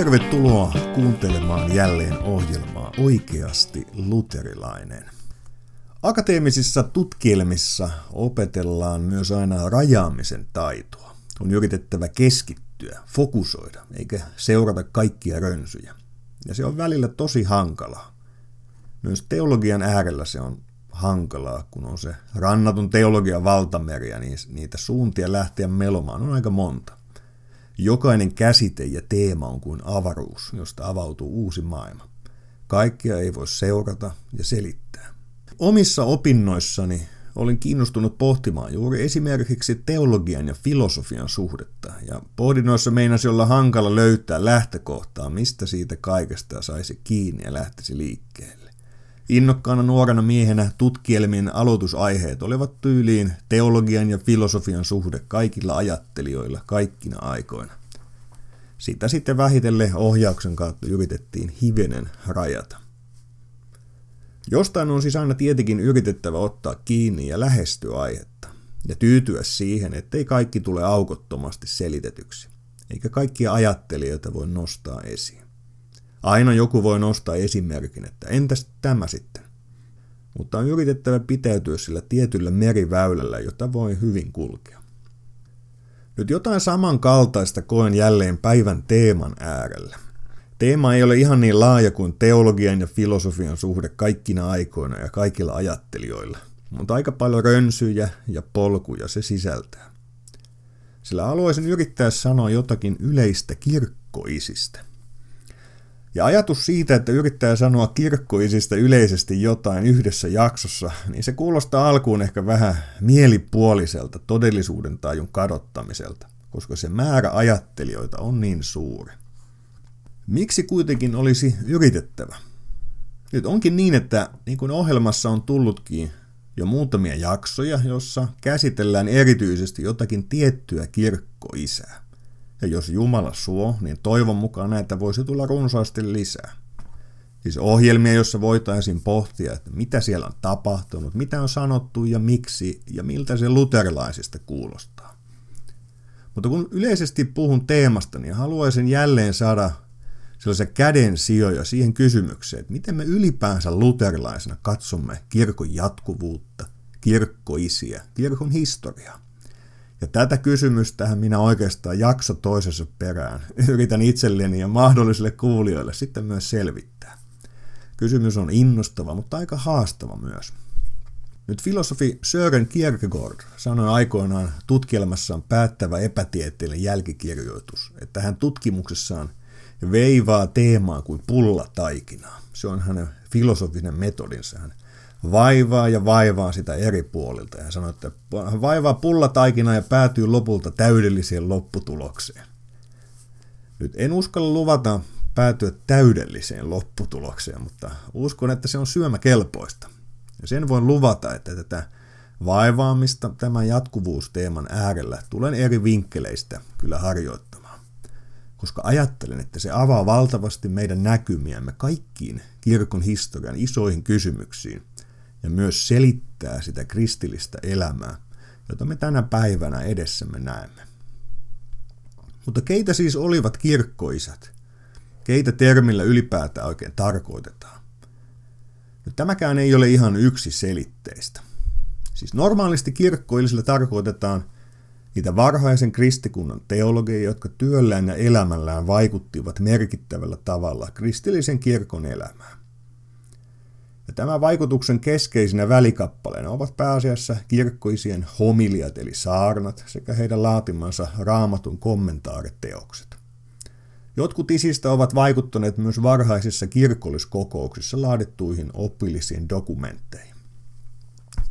Tervetuloa kuuntelemaan jälleen ohjelmaa Oikeasti luterilainen. Akateemisissa tutkielmissa opetellaan myös aina rajaamisen taitoa. On yritettävä keskittyä, fokusoida, eikä seurata kaikkia rönsyjä. Ja se on välillä tosi hankalaa. Myös teologian äärellä se on hankalaa, kun on se rannatun teologian valtameri ja niitä suuntia lähteä melomaan on aika monta. Jokainen käsite ja teema on kuin avaruus, josta avautuu uusi maailma. Kaikkea ei voi seurata ja selittää. Omissa opinnoissani olin kiinnostunut pohtimaan juuri esimerkiksi teologian ja filosofian suhdetta, ja pohdinnoissa meinasi olla hankala löytää lähtökohtaa, mistä siitä kaikesta saisi kiinni ja lähtisi liikkeelle. Innokkaana nuorena miehenä tutkielmien aloitusaiheet olivat tyyliin teologian ja filosofian suhde kaikilla ajattelijoilla kaikkina aikoina. Sitä sitten vähitellen ohjauksen kautta yritettiin hivenen rajata. Jostain on siis aina tietenkin yritettävä ottaa kiinni ja lähestyä aihetta, ja tyytyä siihen, ettei kaikki tule aukottomasti selitetyksi, eikä kaikkia ajattelijoita voi nostaa esiin. Aina joku voi nostaa esimerkin, että entäs tämä sitten? Mutta on yritettävä pitäytyä sillä tietyllä meriväylällä, jota voi hyvin kulkea. Nyt jotain samankaltaista koen jälleen päivän teeman äärellä. Teema ei ole ihan niin laaja kuin teologian ja filosofian suhde kaikkina aikoina ja kaikilla ajattelijoilla, mutta aika paljon rönsyjä ja polkuja se sisältää. Sillä haluaisin yrittää sanoa jotakin yleistä kirkkoisista. Ja ajatus siitä, että yrittää sanoa kirkkoisista yleisesti jotain yhdessä jaksossa, niin se kuulostaa alkuun ehkä vähän mielipuoliselta todellisuuden tajun kadottamiselta, koska se määrä ajattelijoita on niin suuri. Miksi kuitenkin olisi yritettävä? Nyt onkin niin, että niin kuin ohjelmassa on tullutkin jo muutamia jaksoja, jossa käsitellään erityisesti jotakin tiettyä kirkkoisää. Ja jos Jumala suo, niin toivon mukaan näitä voisi tulla runsaasti lisää. Siis ohjelmia, jossa voitaisiin pohtia, että mitä siellä on tapahtunut, mitä on sanottu ja miksi ja miltä se luterilaisista kuulostaa. Mutta kun yleisesti puhun teemasta, niin haluaisin jälleen saada sellaisia käden sijoja siihen kysymykseen, että miten me ylipäänsä luterilaisena katsomme kirkon jatkuvuutta, kirkkoisiä, kirkon historiaa. Ja tätä kysymystähän minä oikeastaan jakso toisessa perään yritän itselleni ja mahdollisille kuulijoille sitten myös selvittää. Kysymys on innostava, mutta aika haastava myös. Nyt filosofi Sören Kierkegaard sanoi aikoinaan tutkielmassaan päättävä epätieteellinen jälkikirjoitus, että hän tutkimuksessaan veivaa teemaa kuin pulla taikinaa. Se on hänen filosofinen metodinsa. Hän vaivaa ja vaivaa sitä eri puolilta. Ja sanoo, että vaivaa pullataikina ja päätyy lopulta täydelliseen lopputulokseen. Nyt en uskalla luvata päätyä täydelliseen lopputulokseen, mutta uskon, että se on syömäkelpoista. Ja sen voin luvata, että tätä vaivaamista tämän jatkuvuusteeman äärellä tulen eri vinkkeleistä kyllä harjoittamaan. Koska ajattelen, että se avaa valtavasti meidän näkymiämme kaikkiin kirkon historian isoihin kysymyksiin, ja myös selittää sitä kristillistä elämää, jota me tänä päivänä edessämme näemme. Mutta keitä siis olivat kirkkoisat? Keitä termillä ylipäätään oikein tarkoitetaan? No, tämäkään ei ole ihan yksi selitteistä. Siis normaalisti kirkkoillisilla tarkoitetaan niitä varhaisen kristikunnan teologeja, jotka työllään ja elämällään vaikuttivat merkittävällä tavalla kristillisen kirkon elämään. Ja tämän vaikutuksen keskeisinä välikappaleina ovat pääasiassa kirkkoisien homiliat eli saarnat sekä heidän laatimansa raamatun kommentaareteokset. Jotkut isistä ovat vaikuttaneet myös varhaisissa kirkolliskokouksissa laadittuihin oppillisiin dokumentteihin.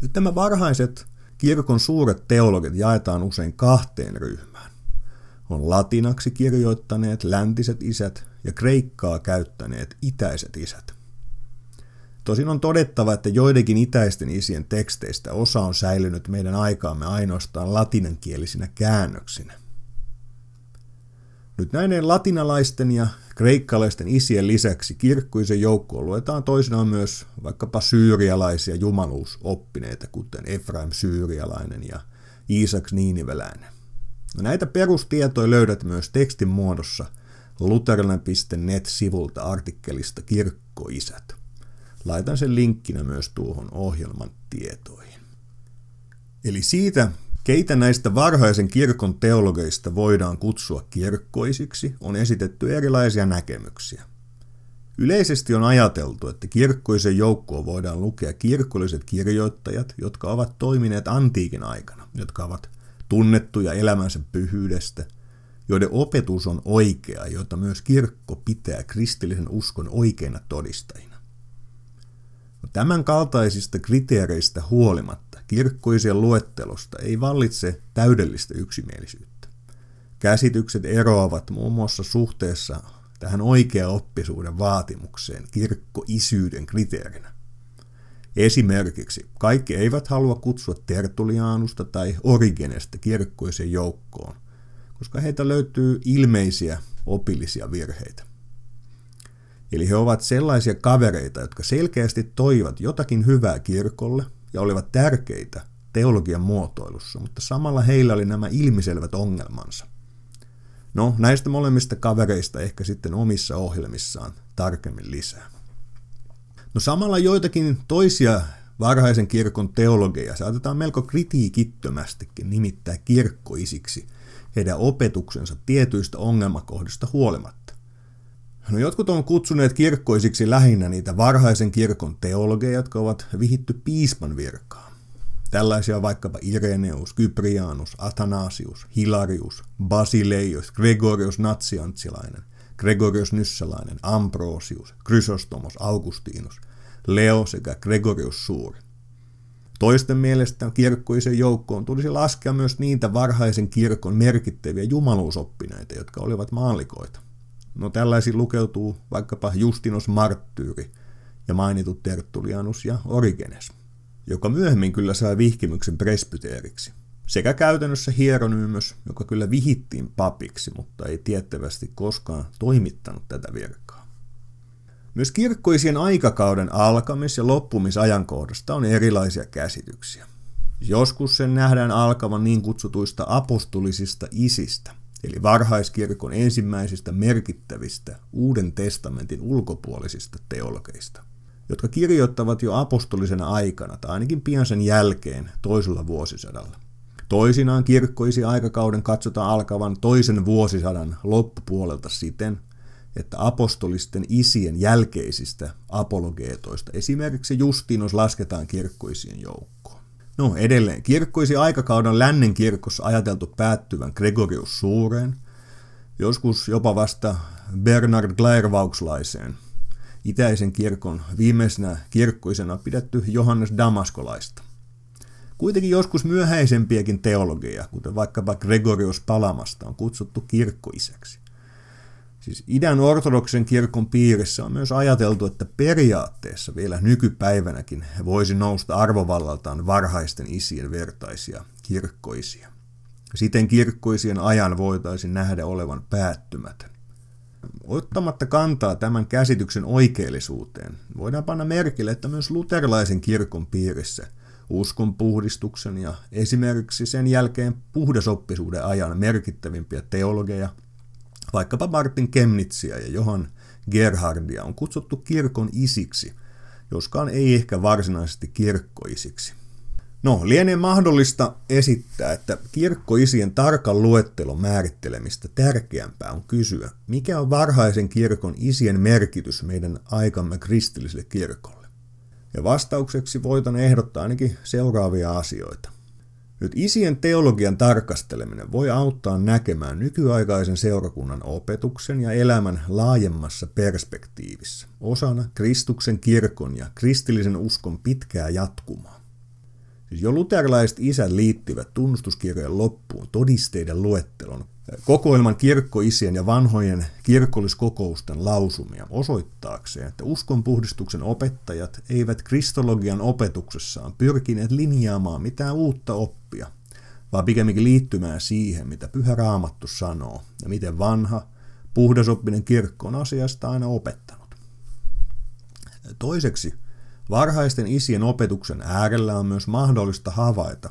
Nyt nämä varhaiset kirkon suuret teologit jaetaan usein kahteen ryhmään. On latinaksi kirjoittaneet läntiset isät ja kreikkaa käyttäneet itäiset isät. Tosin on todettava, että joidenkin itäisten isien teksteistä osa on säilynyt meidän aikaamme ainoastaan latinankielisinä käännöksinä. Nyt näiden latinalaisten ja kreikkalaisten isien lisäksi kirkkuisen joukkoon luetaan toisinaan myös vaikkapa syyrialaisia jumaluusoppineita, kuten Efraim syyrialainen ja Iisaks niiniveläinen. No näitä perustietoja löydät myös tekstin muodossa luterilainen.net-sivulta artikkelista Kirkkoisät. Laitan sen linkkinä myös tuohon ohjelman tietoihin. Eli siitä, keitä näistä varhaisen kirkon teologeista voidaan kutsua kirkkoisiksi, on esitetty erilaisia näkemyksiä. Yleisesti on ajateltu, että kirkkoisen joukkoon voidaan lukea kirkolliset kirjoittajat, jotka ovat toimineet antiikin aikana, jotka ovat tunnettuja elämänsä pyhyydestä, joiden opetus on oikea, jota myös kirkko pitää kristillisen uskon oikeina todistajina. Tämän kaltaisista kriteereistä huolimatta kirkkoisen luettelosta ei vallitse täydellistä yksimielisyyttä. Käsitykset eroavat muun muassa suhteessa tähän oikea-oppisuuden vaatimukseen kirkkoisyyden kriteerinä. Esimerkiksi kaikki eivät halua kutsua Tertulianusta tai Origenesta kirkkoisen joukkoon, koska heitä löytyy ilmeisiä opillisia virheitä. Eli he ovat sellaisia kavereita, jotka selkeästi toivat jotakin hyvää kirkolle ja olivat tärkeitä teologian muotoilussa, mutta samalla heillä oli nämä ilmiselvät ongelmansa. No, näistä molemmista kavereista ehkä sitten omissa ohjelmissaan tarkemmin lisää. No samalla joitakin toisia varhaisen kirkon teologeja saatetaan melko kritiikittömästikin nimittää kirkkoisiksi heidän opetuksensa tietyistä ongelmakohdista huolimatta. No jotkut on kutsuneet kirkkoisiksi lähinnä niitä varhaisen kirkon teologeja, jotka ovat vihitty piispan virkaa. Tällaisia vaikkapa Ireneus, Kyprianus, Athanasius, Hilarius, Basileios, Gregorius Natsiantsilainen, Gregorius Nyssalainen, Ambrosius, Chrysostomos, Augustinus, Leo sekä Gregorius Suuri. Toisten mielestä kirkkoisen joukkoon tulisi laskea myös niitä varhaisen kirkon merkittäviä jumaluusoppineita, jotka olivat maallikoita. No tällaisiin lukeutuu vaikkapa Justinos Marttyyri ja mainitut Tertullianus ja Origenes, joka myöhemmin kyllä sai vihkimyksen presbyteeriksi. Sekä käytännössä Hieronymos, joka kyllä vihittiin papiksi, mutta ei tiettävästi koskaan toimittanut tätä virkaa. Myös kirkkoisien aikakauden alkamis- ja loppumisajankohdasta on erilaisia käsityksiä. Joskus sen nähdään alkavan niin kutsutuista apostolisista isistä, eli varhaiskirkon ensimmäisistä merkittävistä Uuden testamentin ulkopuolisista teologeista, jotka kirjoittavat jo apostolisena aikana tai ainakin pian sen jälkeen toisella vuosisadalla. Toisinaan kirkkoisi aikakauden katsotaan alkavan toisen vuosisadan loppupuolelta siten, että apostolisten isien jälkeisistä apologeetoista esimerkiksi Justinus lasketaan kirkkoisien joukkoon. No edelleen, kirkkoisi aikakauden lännen kirkossa ajateltu päättyvän Gregorius Suureen, joskus jopa vasta Bernard Clairvauxlaiseen, itäisen kirkon viimeisenä kirkkoisena pidetty Johannes Damaskolaista. Kuitenkin joskus myöhäisempiäkin teologiaa, kuten vaikkapa Gregorius Palamasta, on kutsuttu kirkkoiseksi. Siis idän ortodoksen kirkon piirissä on myös ajateltu, että periaatteessa vielä nykypäivänäkin voisi nousta arvovallaltaan varhaisten isien vertaisia kirkkoisia. Siten kirkkoisien ajan voitaisiin nähdä olevan päättymätön. Ottamatta kantaa tämän käsityksen oikeellisuuteen, voidaan panna merkille, että myös luterilaisen kirkon piirissä uskon puhdistuksen ja esimerkiksi sen jälkeen puhdasoppisuuden ajan merkittävimpiä teologeja – Vaikkapa Martin Kemnitsiä ja Johan Gerhardia on kutsuttu kirkon isiksi, joskaan ei ehkä varsinaisesti kirkkoisiksi. No, lienee mahdollista esittää, että kirkkoisien tarkan luettelon määrittelemistä tärkeämpää on kysyä, mikä on varhaisen kirkon isien merkitys meidän aikamme kristilliselle kirkolle. Ja vastaukseksi voitan ehdottaa ainakin seuraavia asioita. Nyt isien teologian tarkasteleminen voi auttaa näkemään nykyaikaisen seurakunnan opetuksen ja elämän laajemmassa perspektiivissä, osana Kristuksen kirkon ja kristillisen uskon pitkää jatkumaa. Siis jo luterilaiset isät liittivät tunnustuskirjojen loppuun todisteiden luettelon kokoelman kirkkoisien ja vanhojen kirkolliskokousten lausumia osoittaakseen, että uskonpuhdistuksen opettajat eivät kristologian opetuksessaan pyrkineet linjaamaan mitään uutta oppia, vaan pikemminkin liittymään siihen, mitä Pyhä Raamattu sanoo ja miten vanha, puhdasoppinen kirkko on asiasta aina opettanut. Toiseksi, varhaisten isien opetuksen äärellä on myös mahdollista havaita,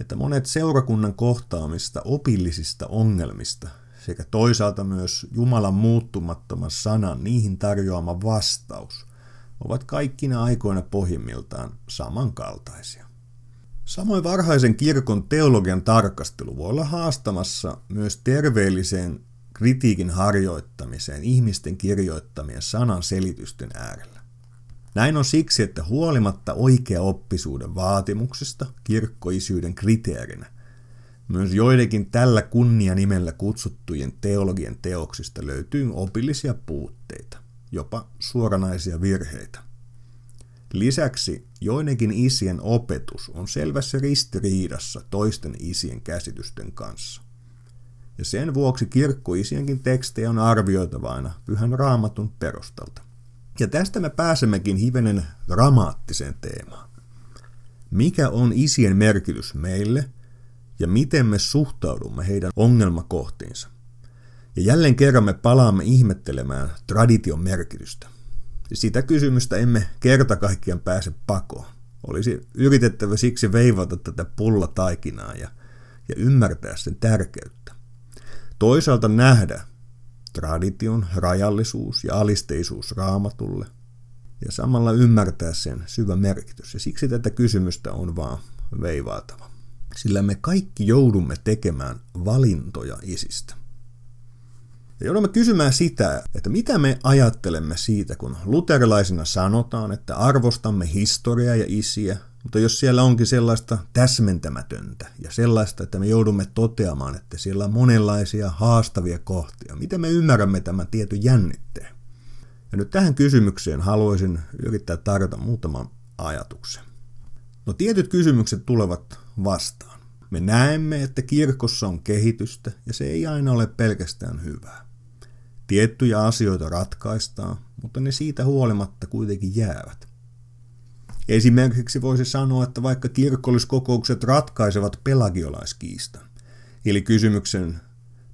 että monet seurakunnan kohtaamista opillisista ongelmista sekä toisaalta myös Jumalan muuttumattoman sanan niihin tarjoama vastaus ovat kaikkina aikoina pohjimmiltaan samankaltaisia. Samoin varhaisen kirkon teologian tarkastelu voi olla haastamassa myös terveelliseen kritiikin harjoittamiseen ihmisten kirjoittamien sanan selitysten äärellä. Näin on siksi, että huolimatta oikea-oppisuuden vaatimuksesta kirkkoisyyden kriteerinä, myös joidenkin tällä kunnianimellä kutsuttujen teologian teoksista löytyy opillisia puutteita, jopa suoranaisia virheitä. Lisäksi joidenkin isien opetus on selvässä ristiriidassa toisten isien käsitysten kanssa. Ja sen vuoksi kirkkoisienkin tekstejä on arvioitava pyhän raamatun perustalta. Ja tästä me pääsemmekin hivenen dramaattiseen teemaan. Mikä on isien merkitys meille ja miten me suhtaudumme heidän ongelmakohtiinsa? Ja jälleen kerran me palaamme ihmettelemään tradition merkitystä. Sitä kysymystä emme kerta kaikkiaan pääse pakoon. Olisi yritettävä siksi veivata tätä pullataikinaa ja, ja ymmärtää sen tärkeyttä. Toisaalta nähdä tradition rajallisuus ja alisteisuus raamatulle ja samalla ymmärtää sen syvä merkitys. Ja siksi tätä kysymystä on vaan veivaatava. Sillä me kaikki joudumme tekemään valintoja isistä. Ja joudumme kysymään sitä, että mitä me ajattelemme siitä, kun luterilaisina sanotaan, että arvostamme historiaa ja isiä, mutta jos siellä onkin sellaista täsmentämätöntä ja sellaista, että me joudumme toteamaan, että siellä on monenlaisia haastavia kohtia, miten me ymmärrämme tämän tietyn jännitteen? Ja nyt tähän kysymykseen haluaisin yrittää tarjota muutaman ajatuksen. No tietyt kysymykset tulevat vastaan. Me näemme, että kirkossa on kehitystä ja se ei aina ole pelkästään hyvää. Tiettyjä asioita ratkaistaan, mutta ne siitä huolimatta kuitenkin jäävät. Esimerkiksi voisi sanoa, että vaikka kirkolliskokoukset ratkaisevat pelagiolaiskiistan, eli kysymyksen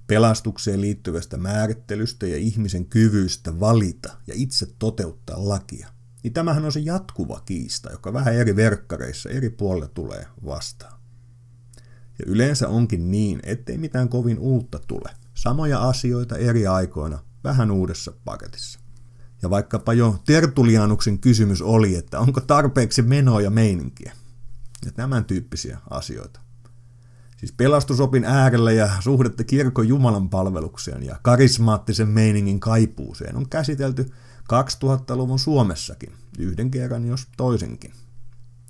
pelastukseen liittyvästä määrittelystä ja ihmisen kyvystä valita ja itse toteuttaa lakia, niin tämähän on se jatkuva kiista, joka vähän eri verkkareissa eri puolilla tulee vastaan. Ja yleensä onkin niin, ettei mitään kovin uutta tule. Samoja asioita eri aikoina vähän uudessa paketissa. Ja vaikkapa jo Tertulianuksen kysymys oli, että onko tarpeeksi menoa ja meininkiä. Ja tämän tyyppisiä asioita. Siis pelastusopin äärellä ja suhdetta kirkon Jumalan palvelukseen ja karismaattisen meiningin kaipuuseen on käsitelty 2000-luvun Suomessakin, yhden kerran jos toisenkin.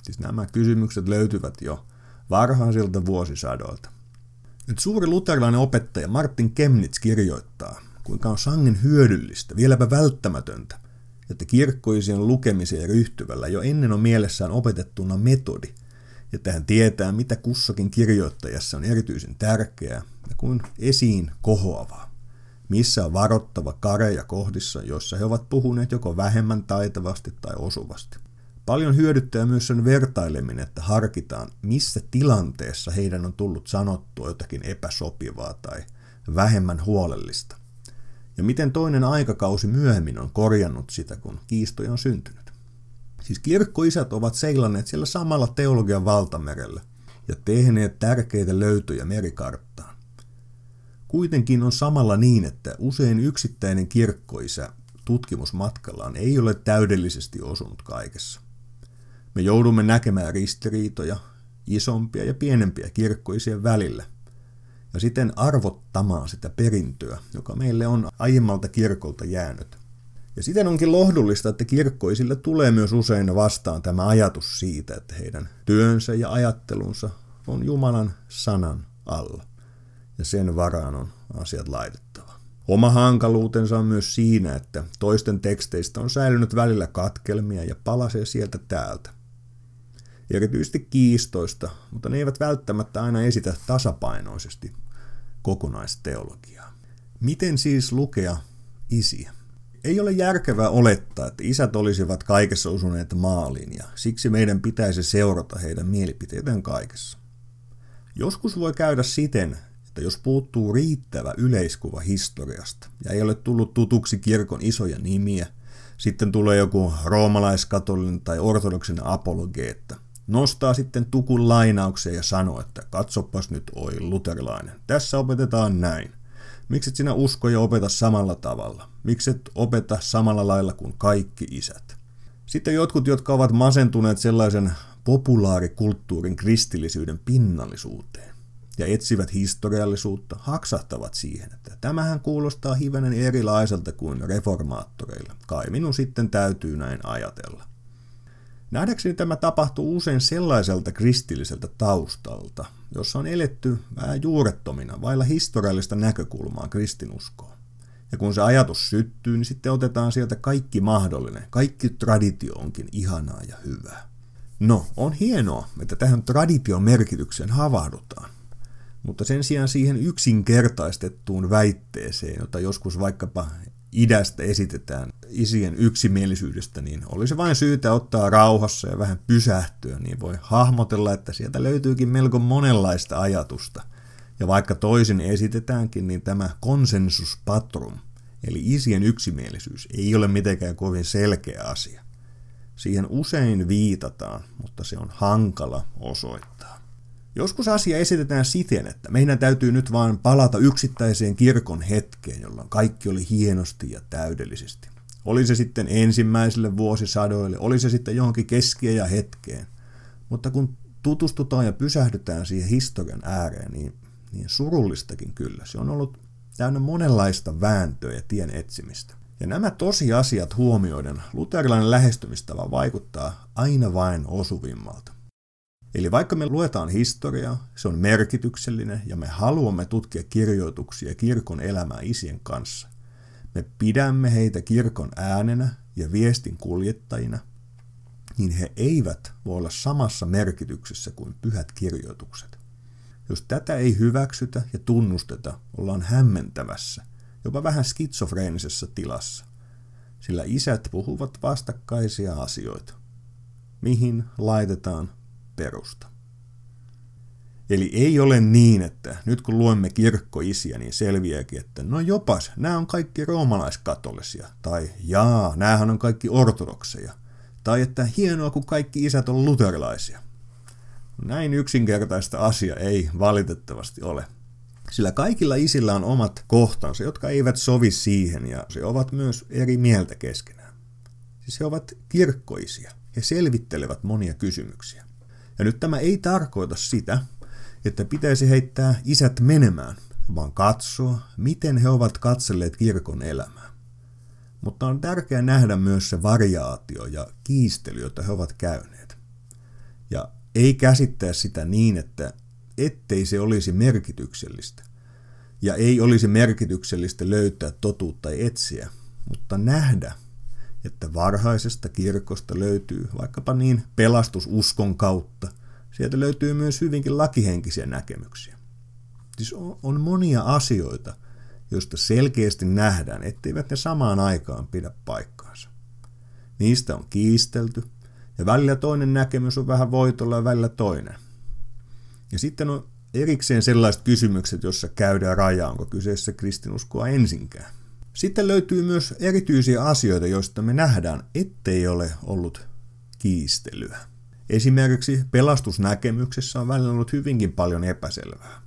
Siis nämä kysymykset löytyvät jo varhaisilta vuosisadoilta. Nyt suuri luterilainen opettaja Martin Kemnitz kirjoittaa, kuinka on sangen hyödyllistä, vieläpä välttämätöntä, että kirkkoisien lukemiseen ryhtyvällä jo ennen on mielessään opetettuna metodi, että hän tietää, mitä kussakin kirjoittajassa on erityisen tärkeää ja kuin esiin kohoavaa. Missä on varottava kareja kohdissa, joissa he ovat puhuneet joko vähemmän taitavasti tai osuvasti. Paljon hyödyttää myös sen vertaileminen, että harkitaan, missä tilanteessa heidän on tullut sanottua jotakin epäsopivaa tai vähemmän huolellista ja miten toinen aikakausi myöhemmin on korjannut sitä, kun kiistoja on syntynyt. Siis kirkkoisät ovat seilanneet siellä samalla teologian valtamerellä ja tehneet tärkeitä löytöjä merikarttaan. Kuitenkin on samalla niin, että usein yksittäinen kirkkoisä tutkimusmatkallaan ei ole täydellisesti osunut kaikessa. Me joudumme näkemään ristiriitoja, isompia ja pienempiä kirkkoisien välillä – ja siten arvottamaan sitä perintöä, joka meille on aiemmalta kirkolta jäänyt. Ja siten onkin lohdullista, että kirkkoisille tulee myös usein vastaan tämä ajatus siitä, että heidän työnsä ja ajattelunsa on Jumalan sanan alla. Ja sen varaan on asiat laitettava. Oma hankaluutensa on myös siinä, että toisten teksteistä on säilynyt välillä katkelmia ja palasee sieltä täältä. Erityisesti kiistoista, mutta ne eivät välttämättä aina esitä tasapainoisesti kokonaisteologiaa. Miten siis lukea isiä? Ei ole järkevää olettaa, että isät olisivat kaikessa osuneet maaliin ja siksi meidän pitäisi seurata heidän mielipiteitään kaikessa. Joskus voi käydä siten, että jos puuttuu riittävä yleiskuva historiasta ja ei ole tullut tutuksi kirkon isoja nimiä, sitten tulee joku roomalaiskatolinen tai ortodoksinen apologeetta, nostaa sitten tukun lainauksen ja sanoo, että katsopas nyt oi luterilainen, tässä opetetaan näin. Miksi et sinä usko ja opeta samalla tavalla? Miksi et opeta samalla lailla kuin kaikki isät? Sitten jotkut, jotka ovat masentuneet sellaisen populaarikulttuurin kristillisyyden pinnallisuuteen ja etsivät historiallisuutta, haksahtavat siihen, että tämähän kuulostaa hivenen erilaiselta kuin reformaattoreilla. Kai minun sitten täytyy näin ajatella. Nähdäkseni tämä tapahtuu usein sellaiselta kristilliseltä taustalta, jossa on eletty vähän juurettomina, vailla historiallista näkökulmaa kristinuskoon. Ja kun se ajatus syttyy, niin sitten otetaan sieltä kaikki mahdollinen, kaikki traditio onkin ihanaa ja hyvää. No, on hienoa, että tähän tradition merkitykseen havahdutaan. Mutta sen sijaan siihen yksinkertaistettuun väitteeseen, jota joskus vaikkapa idästä esitetään isien yksimielisyydestä, niin olisi vain syytä ottaa rauhassa ja vähän pysähtyä, niin voi hahmotella, että sieltä löytyykin melko monenlaista ajatusta. Ja vaikka toisin esitetäänkin, niin tämä konsensus patrum, eli isien yksimielisyys, ei ole mitenkään kovin selkeä asia. Siihen usein viitataan, mutta se on hankala osoittaa. Joskus asia esitetään siten, että meidän täytyy nyt vain palata yksittäiseen kirkon hetkeen, jolloin kaikki oli hienosti ja täydellisesti. Oli se sitten ensimmäisille vuosisadoille, oli se sitten johonkin keskiä hetkeen. Mutta kun tutustutaan ja pysähdytään siihen historian ääreen, niin, niin surullistakin kyllä. Se on ollut täynnä monenlaista vääntöä ja tien etsimistä. Ja nämä tosiasiat huomioiden luterilainen lähestymistava vaikuttaa aina vain osuvimmalta. Eli vaikka me luetaan historiaa, se on merkityksellinen ja me haluamme tutkia kirjoituksia kirkon elämää isien kanssa. Me pidämme heitä kirkon äänenä ja viestin kuljettajina, niin he eivät voi olla samassa merkityksessä kuin pyhät kirjoitukset. Jos tätä ei hyväksytä ja tunnusteta, ollaan hämmentävässä, jopa vähän skitsofreenisessa tilassa, sillä isät puhuvat vastakkaisia asioita. Mihin laitetaan perusta. Eli ei ole niin, että nyt kun luemme kirkkoisiä, niin selviääkin, että no jopas, nämä on kaikki roomalaiskatolisia, tai jaa, näähän on kaikki ortodokseja, tai että hienoa, kun kaikki isät on luterilaisia. Näin yksinkertaista asia ei valitettavasti ole. Sillä kaikilla isillä on omat kohtansa, jotka eivät sovi siihen, ja se ovat myös eri mieltä keskenään. Siis he ovat kirkkoisia. He selvittelevät monia kysymyksiä. Ja nyt tämä ei tarkoita sitä, että pitäisi heittää isät menemään, vaan katsoa, miten he ovat katselleet kirkon elämää. Mutta on tärkeää nähdä myös se variaatio ja kiistely, jota he ovat käyneet. Ja ei käsittää sitä niin, että ettei se olisi merkityksellistä. Ja ei olisi merkityksellistä löytää totuutta tai etsiä, mutta nähdä, että varhaisesta kirkosta löytyy vaikkapa niin pelastususkon kautta, sieltä löytyy myös hyvinkin lakihenkisiä näkemyksiä. Siis on monia asioita, joista selkeästi nähdään, etteivät ne samaan aikaan pidä paikkaansa. Niistä on kiistelty, ja välillä toinen näkemys on vähän voitolla ja välillä toinen. Ja sitten on erikseen sellaiset kysymykset, joissa käydään raja, onko kyseessä kristinuskoa ensinkään. Sitten löytyy myös erityisiä asioita, joista me nähdään, ettei ole ollut kiistelyä. Esimerkiksi pelastusnäkemyksessä on välillä ollut hyvinkin paljon epäselvää.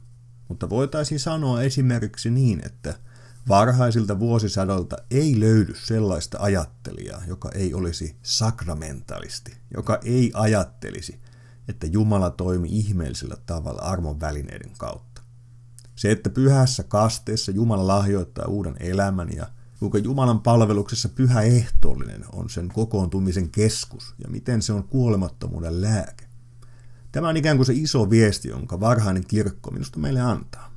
Mutta voitaisiin sanoa esimerkiksi niin, että varhaisilta vuosisadolta ei löydy sellaista ajattelijaa, joka ei olisi sakramentalisti, joka ei ajattelisi, että Jumala toimi ihmeellisellä tavalla armon välineiden kautta. Se, että pyhässä kasteessa Jumala lahjoittaa uuden elämän ja kuinka Jumalan palveluksessa pyhä ehtoollinen on sen kokoontumisen keskus ja miten se on kuolemattomuuden lääke. Tämä on ikään kuin se iso viesti, jonka varhainen kirkko minusta meille antaa.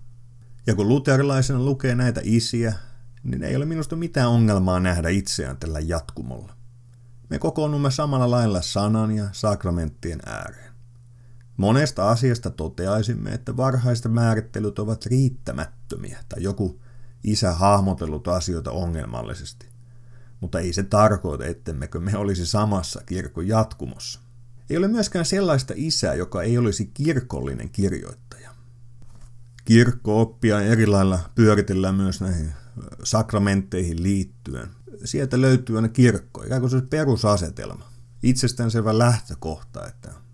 Ja kun luterilaisena lukee näitä isiä, niin ei ole minusta mitään ongelmaa nähdä itseään tällä jatkumolla. Me kokoonnumme samalla lailla sanan ja sakramenttien ääreen. Monesta asiasta toteaisimme, että varhaista määrittelyt ovat riittämättömiä tai joku isä hahmotellut asioita ongelmallisesti. Mutta ei se tarkoita, ettemmekö me olisi samassa kirkon jatkumossa. Ei ole myöskään sellaista isää, joka ei olisi kirkollinen kirjoittaja. Kirkko-oppia eri lailla pyöritellään myös näihin sakramentteihin liittyen. Sieltä löytyy aina kirkko, ikään kuin se perusasetelma. Itsestäänselvä lähtökohta, että että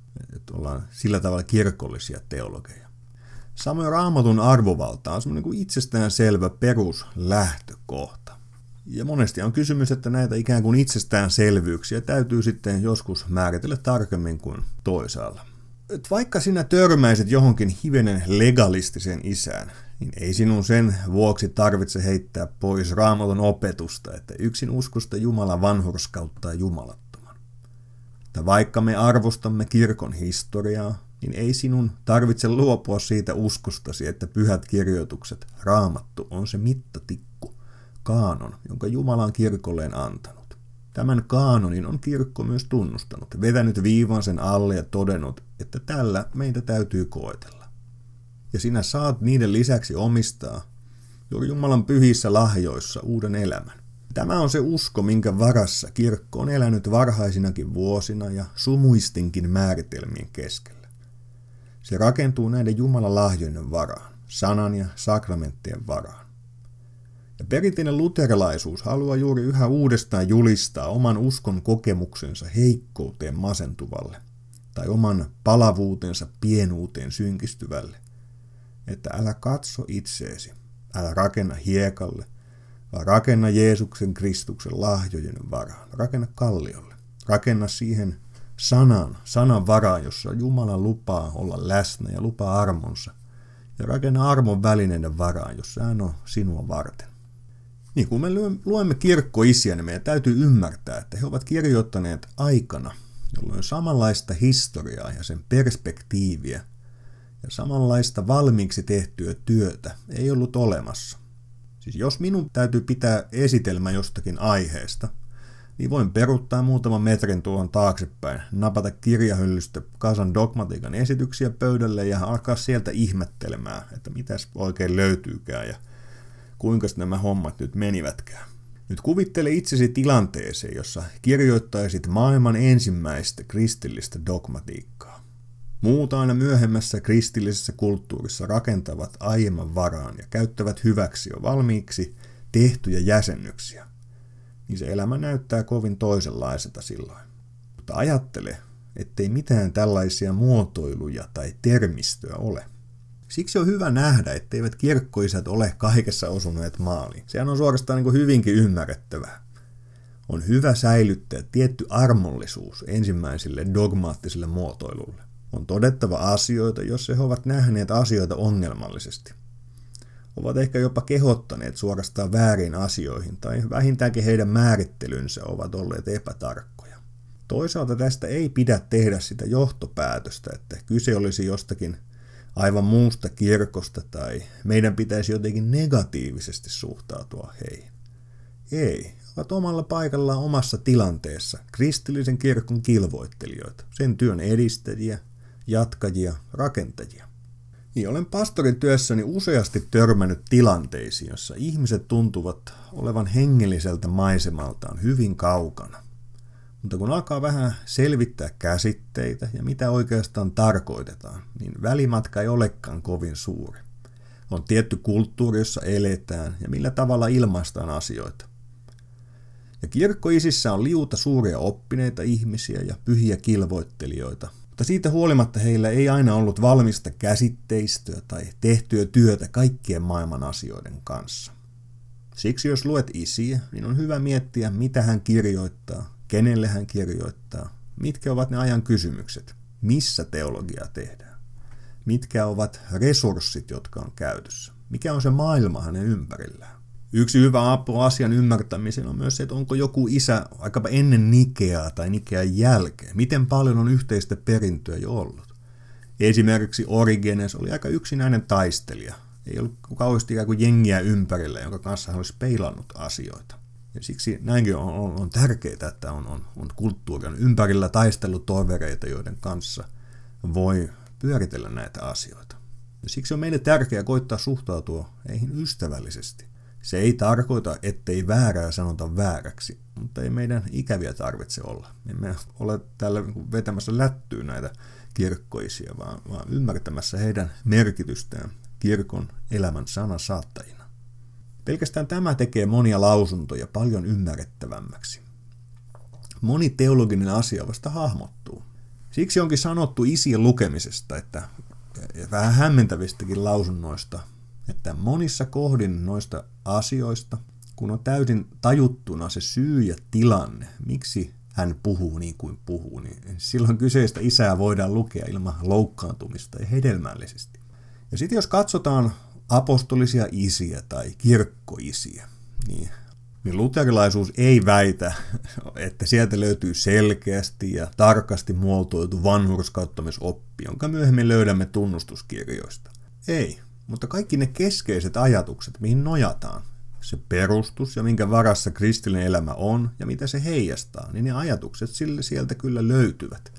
ollaan sillä tavalla kirkollisia teologeja. Samoin raamatun arvovalta on semmoinen kuin itsestäänselvä peruslähtökohta. Ja monesti on kysymys, että näitä ikään kuin itsestäänselvyyksiä täytyy sitten joskus määritellä tarkemmin kuin toisaalla. Et vaikka sinä törmäisit johonkin hivenen legalistiseen isään, niin ei sinun sen vuoksi tarvitse heittää pois raamatun opetusta, että yksin uskosta Jumala vanhurskauttaa jumalattoman. Että vaikka me arvostamme kirkon historiaa, niin ei sinun tarvitse luopua siitä uskostasi, että pyhät kirjoitukset, raamattu, on se mittatikku, kaanon, jonka Jumala on kirkolleen antanut. Tämän kaanonin on kirkko myös tunnustanut, vetänyt viivan sen alle ja todennut, että tällä meitä täytyy koetella. Ja sinä saat niiden lisäksi omistaa juuri Jumalan pyhissä lahjoissa uuden elämän. Tämä on se usko, minkä varassa kirkko on elänyt varhaisinakin vuosina ja sumuistinkin määritelmien keskellä. Se rakentuu näiden Jumalan lahjojen varaan, sanan ja sakramenttien varaan. Ja perinteinen luterilaisuus haluaa juuri yhä uudestaan julistaa oman uskon kokemuksensa heikkouteen masentuvalle tai oman palavuutensa pienuuteen synkistyvälle. Että älä katso itseesi, älä rakenna hiekalle, vaan rakenna Jeesuksen Kristuksen lahjojen varaan. Rakenna kalliolle. Rakenna siihen sanan, sanan varaan, jossa Jumala lupaa olla läsnä ja lupaa armonsa. Ja rakenna armon välineiden varaan, jossa hän on sinua varten. Niin kun me luemme kirkkoisiä, niin meidän täytyy ymmärtää, että he ovat kirjoittaneet aikana, jolloin samanlaista historiaa ja sen perspektiiviä ja samanlaista valmiiksi tehtyä työtä ei ollut olemassa. Siis jos minun täytyy pitää esitelmä jostakin aiheesta, niin voin peruttaa muutaman metrin tuohon taaksepäin, napata kirjahyllystä kasan dogmatiikan esityksiä pöydälle ja alkaa sieltä ihmettelemään, että mitäs oikein löytyykään ja kuinka nämä hommat nyt menivätkään. Nyt kuvittele itsesi tilanteeseen, jossa kirjoittaisit maailman ensimmäistä kristillistä dogmatiikkaa. Muut aina myöhemmässä kristillisessä kulttuurissa rakentavat aiemman varaan ja käyttävät hyväksi jo valmiiksi tehtyjä jäsennyksiä niin se elämä näyttää kovin toisenlaiselta silloin. Mutta ajattele, ettei mitään tällaisia muotoiluja tai termistöä ole. Siksi on hyvä nähdä, etteivät kirkkoisät ole kaikessa osuneet maaliin. Sehän on suorastaan niin hyvinkin ymmärrettävää. On hyvä säilyttää tietty armollisuus ensimmäisille dogmaattisille muotoilulle. On todettava asioita, jos he ovat nähneet asioita ongelmallisesti ovat ehkä jopa kehottaneet suorastaan väärin asioihin tai vähintäänkin heidän määrittelynsä ovat olleet epätarkkoja. Toisaalta tästä ei pidä tehdä sitä johtopäätöstä, että kyse olisi jostakin aivan muusta kirkosta tai meidän pitäisi jotenkin negatiivisesti suhtautua heihin. Ei, ovat omalla paikallaan omassa tilanteessa kristillisen kirkon kilvoittelijoita, sen työn edistäjiä, jatkajia, rakentajia. Niin, olen pastorin työssäni useasti törmännyt tilanteisiin, jossa ihmiset tuntuvat olevan hengelliseltä maisemaltaan hyvin kaukana. Mutta kun alkaa vähän selvittää käsitteitä ja mitä oikeastaan tarkoitetaan, niin välimatka ei olekaan kovin suuri. On tietty kulttuuri, jossa eletään ja millä tavalla ilmaistaan asioita. Ja kirkkoisissä on liuta suuria oppineita ihmisiä ja pyhiä kilvoittelijoita, mutta siitä huolimatta heillä ei aina ollut valmista käsitteistöä tai tehtyä työtä kaikkien maailman asioiden kanssa. Siksi jos luet isiä, niin on hyvä miettiä, mitä hän kirjoittaa, kenelle hän kirjoittaa, mitkä ovat ne ajan kysymykset, missä teologiaa tehdään, mitkä ovat resurssit, jotka on käytössä, mikä on se maailma hänen ympärillään. Yksi hyvä apu asian ymmärtämiseen on myös se, että onko joku isä vaikkapa ennen Nikeaa tai Nikean jälkeen. Miten paljon on yhteistä perintöä jo ollut. Esimerkiksi Origenes oli aika yksinäinen taistelija. Ei ollut kauheasti ikään kuin jengiä ympärillä, jonka kanssa hän olisi peilannut asioita. Ja siksi näinkin on, on, on tärkeää, että on, on, on kulttuurin ympärillä taistelutovereita, joiden kanssa voi pyöritellä näitä asioita. Ja siksi on meille tärkeää koittaa suhtautua heihin ystävällisesti. Se ei tarkoita, ettei väärää sanota vääräksi, mutta ei meidän ikäviä tarvitse olla. Emme ole täällä vetämässä lättyä näitä kirkkoisia, vaan, vaan ymmärtämässä heidän merkitystään kirkon elämän sana saattajina. Pelkästään tämä tekee monia lausuntoja paljon ymmärrettävämmäksi. Moni teologinen asia vasta hahmottuu. Siksi onkin sanottu isien lukemisesta, että vähän hämmentävistäkin lausunnoista, että monissa kohdin noista asioista, kun on täysin tajuttuna se syy ja tilanne, miksi hän puhuu niin kuin puhuu, niin silloin kyseistä isää voidaan lukea ilman loukkaantumista ja hedelmällisesti. Ja sitten jos katsotaan apostolisia isiä tai kirkkoisiä, niin, niin luterilaisuus ei väitä, että sieltä löytyy selkeästi ja tarkasti muotoiltu vanhurskauttamisoppi, jonka myöhemmin löydämme tunnustuskirjoista. Ei, mutta kaikki ne keskeiset ajatukset, mihin nojataan, se perustus ja minkä varassa kristillinen elämä on ja mitä se heijastaa, niin ne ajatukset sille sieltä kyllä löytyvät.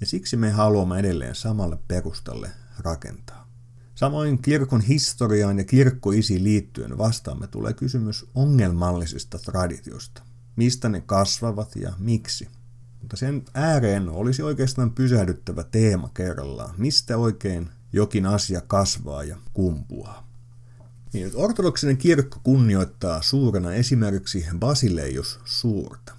Ja siksi me haluamme edelleen samalle perustalle rakentaa. Samoin kirkon historiaan ja kirkkoisiin liittyen vastaamme tulee kysymys ongelmallisista traditioista. Mistä ne kasvavat ja miksi? Mutta sen ääreen olisi oikeastaan pysähdyttävä teema kerrallaan. Mistä oikein jokin asia kasvaa ja kumpuaa? Niin, ortodoksinen kirkko kunnioittaa suurena esimerkiksi Basileius suurta.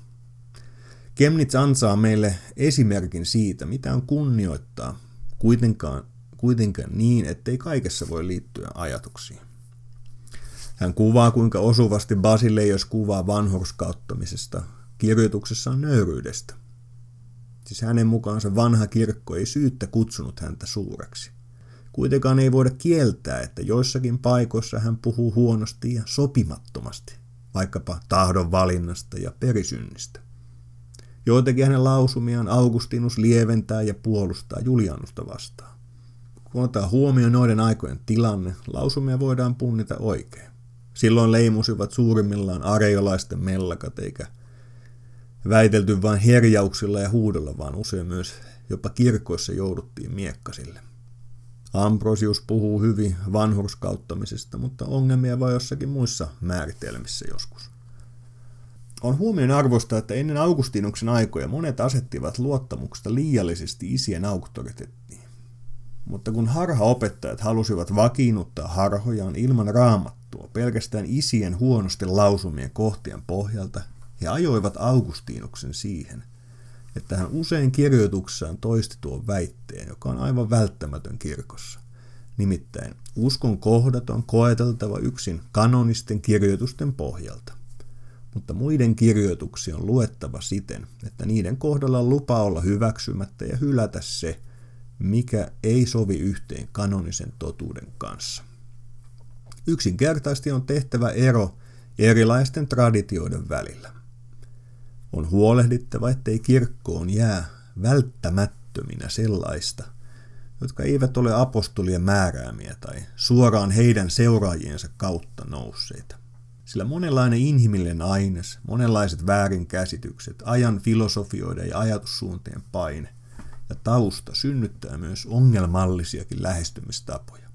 Kemnitz ansaa meille esimerkin siitä, mitä on kunnioittaa, kuitenkaan, kuitenkaan niin, ettei kaikessa voi liittyä ajatuksiin. Hän kuvaa, kuinka osuvasti Basileius kuvaa vanhurskauttamisesta kirjoituksessaan nöyryydestä. Siis hänen mukaansa vanha kirkko ei syyttä kutsunut häntä suureksi. Kuitenkaan ei voida kieltää, että joissakin paikoissa hän puhuu huonosti ja sopimattomasti, vaikkapa tahdon valinnasta ja perisynnistä. Joitakin hänen lausumiaan Augustinus lieventää ja puolustaa Julianusta vastaan. Kun otetaan huomioon noiden aikojen tilanne, lausumia voidaan punnita oikein. Silloin leimusivat suurimmillaan areiolaisten mellakat, eikä väitelty vain herjauksilla ja huudolla, vaan usein myös jopa kirkoissa jouduttiin miekkasille. Ambrosius puhuu hyvin vanhurskauttamisesta, mutta ongelmia voi jossakin muissa määritelmissä joskus. On huomioon arvosta, että ennen Augustinuksen aikoja monet asettivat luottamuksesta liiallisesti isien auktoriteettiin. Mutta kun harhaopettajat halusivat vakiinnuttaa harhojaan ilman raamattua pelkästään isien huonosti lausumien kohtien pohjalta, he ajoivat Augustinuksen siihen – että hän usein kirjoituksessaan toisti tuon väitteen, joka on aivan välttämätön kirkossa. Nimittäin uskon kohdat on koeteltava yksin kanonisten kirjoitusten pohjalta, mutta muiden kirjoituksia on luettava siten, että niiden kohdalla on lupa olla hyväksymättä ja hylätä se, mikä ei sovi yhteen kanonisen totuuden kanssa. Yksinkertaisesti on tehtävä ero erilaisten traditioiden välillä. On huolehdittava, ettei kirkkoon jää välttämättöminä sellaista, jotka eivät ole apostolien määräämiä tai suoraan heidän seuraajiensa kautta nousseita. Sillä monenlainen inhimillinen aines, monenlaiset väärinkäsitykset, ajan filosofioiden ja ajatussuuntien paine ja tausta synnyttää myös ongelmallisiakin lähestymistapoja.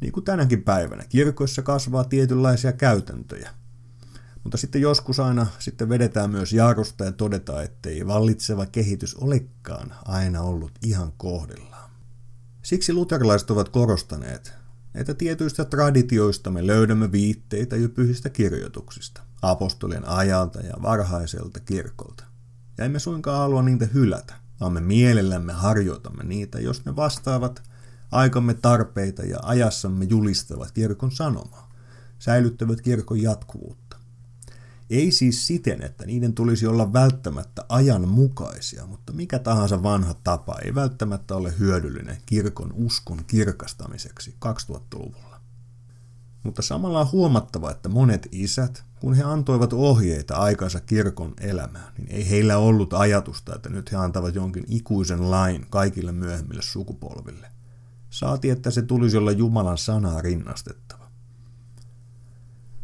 Niin kuin tänäkin päivänä, kirkoissa kasvaa tietynlaisia käytäntöjä – mutta sitten joskus aina sitten vedetään myös jarrusta ja todetaan, ettei vallitseva kehitys olekaan aina ollut ihan kohdillaan. Siksi luterilaiset ovat korostaneet, että tietyistä traditioista me löydämme viitteitä jo pyhistä kirjoituksista, apostolien ajalta ja varhaiselta kirkolta. Ja emme suinkaan halua niitä hylätä, vaan me mielellämme harjoitamme niitä, jos ne vastaavat aikamme tarpeita ja ajassamme julistavat kirkon sanomaa, säilyttävät kirkon jatkuvuutta. Ei siis siten, että niiden tulisi olla välttämättä ajanmukaisia, mutta mikä tahansa vanha tapa ei välttämättä ole hyödyllinen kirkon uskon kirkastamiseksi 2000-luvulla. Mutta samalla on huomattava, että monet isät, kun he antoivat ohjeita aikansa kirkon elämään, niin ei heillä ollut ajatusta, että nyt he antavat jonkin ikuisen lain kaikille myöhemmille sukupolville. Saati, että se tulisi olla Jumalan sanaa rinnastettava.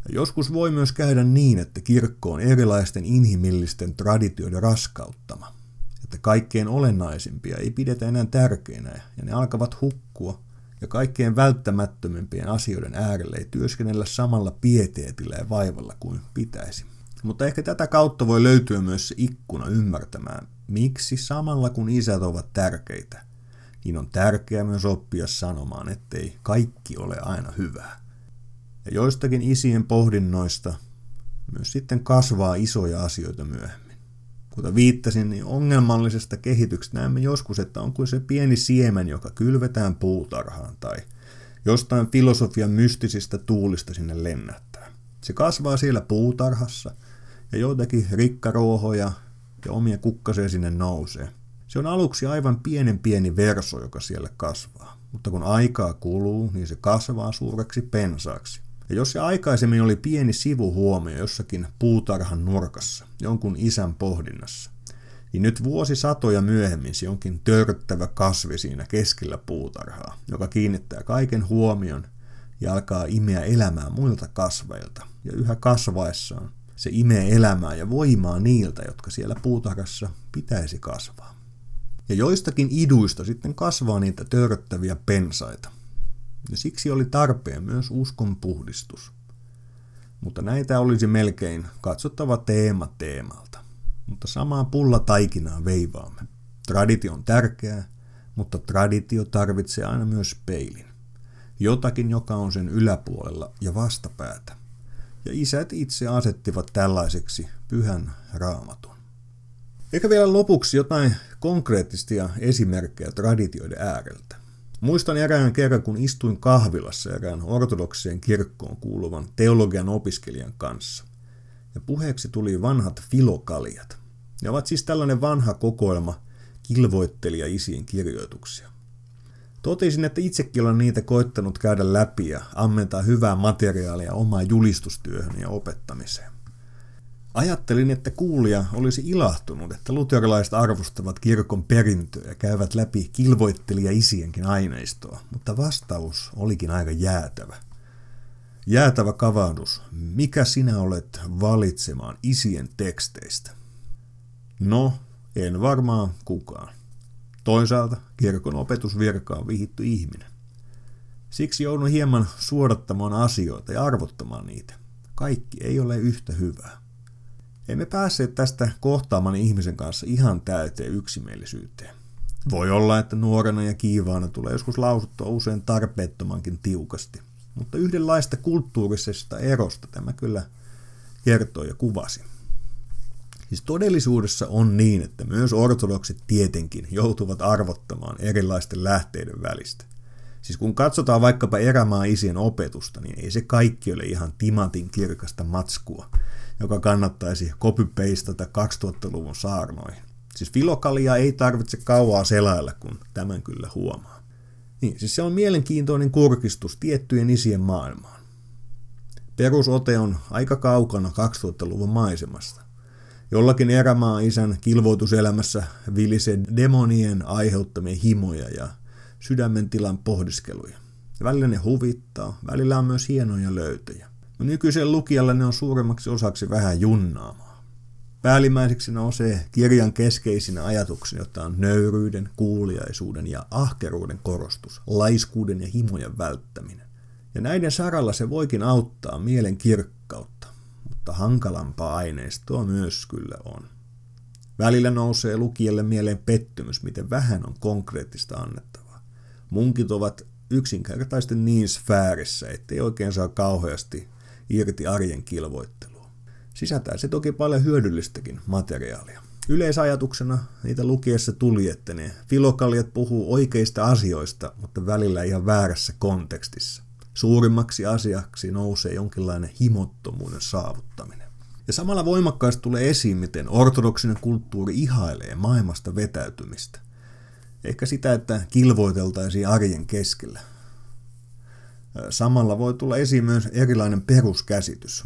Joskus voi myös käydä niin, että kirkko on erilaisten inhimillisten traditioiden raskauttama, että kaikkein olennaisimpia ei pidetä enää tärkeinä ja ne alkavat hukkua, ja kaikkein välttämättömimpien asioiden äärelle ei työskennellä samalla pieteetillä ja vaivalla kuin pitäisi. Mutta ehkä tätä kautta voi löytyä myös se ikkuna ymmärtämään, miksi samalla kun isät ovat tärkeitä, niin on tärkeää myös oppia sanomaan, ettei kaikki ole aina hyvää. Ja joistakin isien pohdinnoista myös sitten kasvaa isoja asioita myöhemmin. Kuten viittasin, niin ongelmallisesta kehityksestä näemme joskus, että on kuin se pieni siemen, joka kylvetään puutarhaan tai jostain filosofian mystisistä tuulista sinne lennättää. Se kasvaa siellä puutarhassa ja joitakin rikkaruohoja ja omia kukkasia sinne nousee. Se on aluksi aivan pienen pieni verso, joka siellä kasvaa, mutta kun aikaa kuluu, niin se kasvaa suureksi pensaaksi. Ja jos se aikaisemmin oli pieni sivuhuomio jossakin puutarhan nurkassa, jonkun isän pohdinnassa, niin nyt vuosisatoja myöhemmin se onkin törttävä kasvi siinä keskellä puutarhaa, joka kiinnittää kaiken huomion ja alkaa imeä elämää muilta kasveilta. Ja yhä kasvaessaan se imee elämää ja voimaa niiltä, jotka siellä puutarhassa pitäisi kasvaa. Ja joistakin iduista sitten kasvaa niitä törttäviä pensaita. Ja siksi oli tarpeen myös uskon puhdistus. Mutta näitä olisi melkein katsottava teema teemalta. Mutta samaa pulla taikinaa veivaamme. Traditio on tärkeää, mutta traditio tarvitsee aina myös peilin. Jotakin, joka on sen yläpuolella ja vastapäätä. Ja isät itse asettivat tällaiseksi pyhän raamatun. Ehkä vielä lopuksi jotain konkreettisia esimerkkejä traditioiden ääreltä. Muistan erään kerran, kun istuin kahvilassa erään ortodokseen kirkkoon kuuluvan teologian opiskelijan kanssa. Ja puheeksi tuli vanhat filokaliat. Ne ovat siis tällainen vanha kokoelma kilvoittelija isiin kirjoituksia. Totesin, että itsekin olen niitä koittanut käydä läpi ja ammentaa hyvää materiaalia omaan julistustyöhön ja opettamiseen. Ajattelin, että kuulija olisi ilahtunut, että luterilaiset arvostavat kirkon perintöä ja käyvät läpi kilvoittelija isienkin aineistoa, mutta vastaus olikin aika jäätävä. Jäätävä kavahdus. Mikä sinä olet valitsemaan isien teksteistä? No, en varmaan kukaan. Toisaalta kirkon opetusvirka on vihitty ihminen. Siksi joudun hieman suodattamaan asioita ja arvottamaan niitä. Kaikki ei ole yhtä hyvää. Emme päässeet tästä kohtaaman ihmisen kanssa ihan täyteen yksimielisyyteen. Voi olla, että nuorena ja kiivaana tulee joskus lausuttua usein tarpeettomankin tiukasti, mutta yhdenlaista kulttuurisesta erosta tämä kyllä kertoo ja kuvasi. Siis todellisuudessa on niin, että myös ortodoksit tietenkin joutuvat arvottamaan erilaisten lähteiden välistä. Siis kun katsotaan vaikkapa erämaa isien opetusta, niin ei se kaikki ole ihan timantin kirkasta matskua, joka kannattaisi copy-pastata 2000-luvun saarnoihin. Siis filokalia ei tarvitse kauaa selailla, kun tämän kyllä huomaa. Niin, siis se on mielenkiintoinen kurkistus tiettyjen isien maailmaan. Perusote on aika kaukana 2000-luvun maisemasta. Jollakin erämaa isän kilvoituselämässä vilisee demonien aiheuttamia himoja ja sydämen tilan pohdiskeluja. Välillä ne huvittaa, välillä on myös hienoja löytöjä. No nykyisen lukijalle ne on suuremmaksi osaksi vähän junnaamaa. Päällimmäiseksi nousee kirjan keskeisinä ajatuksina, jotta on nöyryyden, kuuliaisuuden ja ahkeruuden korostus, laiskuuden ja himojen välttäminen. Ja näiden saralla se voikin auttaa mielen kirkkautta, mutta hankalampaa aineistoa myös kyllä on. Välillä nousee lukijalle mieleen pettymys, miten vähän on konkreettista annettavaa. Munkit ovat yksinkertaisesti niin sfäärissä, ettei oikein saa kauheasti irti arjen kilvoittelua. Sisältää se toki paljon hyödyllistäkin materiaalia. Yleisajatuksena niitä lukiessa tuli, että ne filokaliat puhuu oikeista asioista, mutta välillä ihan väärässä kontekstissa. Suurimmaksi asiaksi nousee jonkinlainen himottomuuden saavuttaminen. Ja samalla voimakkaasti tulee esiin, miten ortodoksinen kulttuuri ihailee maailmasta vetäytymistä. Ehkä sitä, että kilvoiteltaisiin arjen keskellä, Samalla voi tulla esiin myös erilainen peruskäsitys.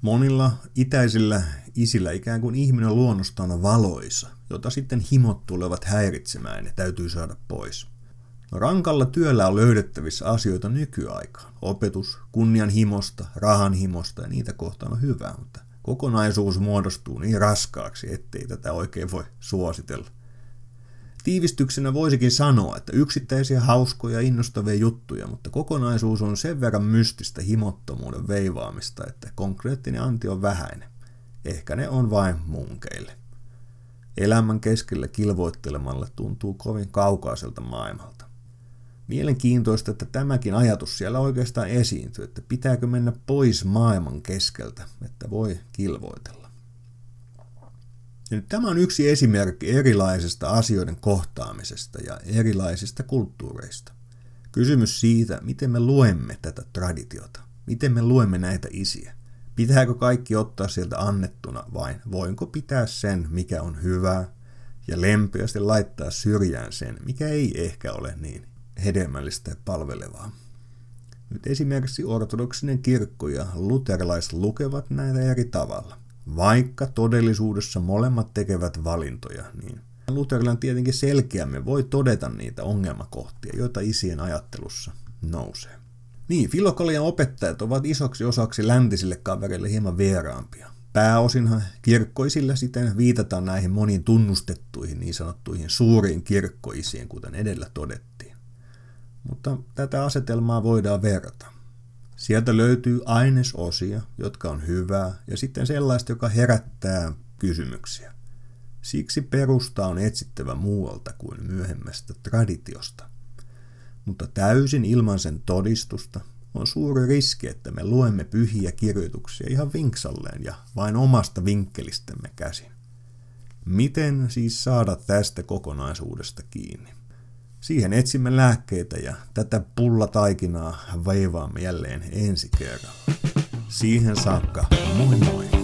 Monilla itäisillä isillä ikään kuin ihminen luonnostaan on valoisa, jota sitten himot tulevat häiritsemään ja täytyy saada pois. Rankalla työllä on löydettävissä asioita nykyaikaan. Opetus, kunnianhimosta, rahanhimosta ja niitä kohtaan on hyvä, mutta kokonaisuus muodostuu niin raskaaksi, ettei tätä oikein voi suositella. Tiivistyksenä voisikin sanoa, että yksittäisiä hauskoja innostavia juttuja, mutta kokonaisuus on sen verran mystistä himottomuuden veivaamista, että konkreettinen anti on vähäinen. Ehkä ne on vain munkeille. Elämän keskellä kilvoittelemalle tuntuu kovin kaukaiselta maailmalta. Mielenkiintoista, että tämäkin ajatus siellä oikeastaan esiintyy, että pitääkö mennä pois maailman keskeltä, että voi kilvoitella. Tämä on yksi esimerkki erilaisesta asioiden kohtaamisesta ja erilaisista kulttuureista. Kysymys siitä, miten me luemme tätä traditiota, miten me luemme näitä isiä. Pitääkö kaikki ottaa sieltä annettuna vai voinko pitää sen, mikä on hyvää, ja lempeästi laittaa syrjään sen, mikä ei ehkä ole niin hedelmällistä ja palvelevaa. Nyt esimerkiksi ortodoksinen kirkko ja luterilaiset lukevat näitä eri tavalla. Vaikka todellisuudessa molemmat tekevät valintoja, niin Luterilainen tietenkin selkeämmin voi todeta niitä ongelmakohtia, joita isien ajattelussa nousee. Niin, filokalian opettajat ovat isoksi osaksi läntisille kavereille hieman vieraampia. Pääosinhan kirkkoisilla sitten viitataan näihin moniin tunnustettuihin niin sanottuihin suuriin kirkkoisiin, kuten edellä todettiin. Mutta tätä asetelmaa voidaan verrata. Sieltä löytyy ainesosia, jotka on hyvää, ja sitten sellaista, joka herättää kysymyksiä. Siksi perusta on etsittävä muualta kuin myöhemmästä traditiosta. Mutta täysin ilman sen todistusta on suuri riski, että me luemme pyhiä kirjoituksia ihan vinksalleen ja vain omasta vinkkelistämme käsin. Miten siis saada tästä kokonaisuudesta kiinni? Siihen etsimme lääkkeitä ja tätä pullataikinaa veivaamme jälleen ensi kerralla. Siihen saakka, moi moi!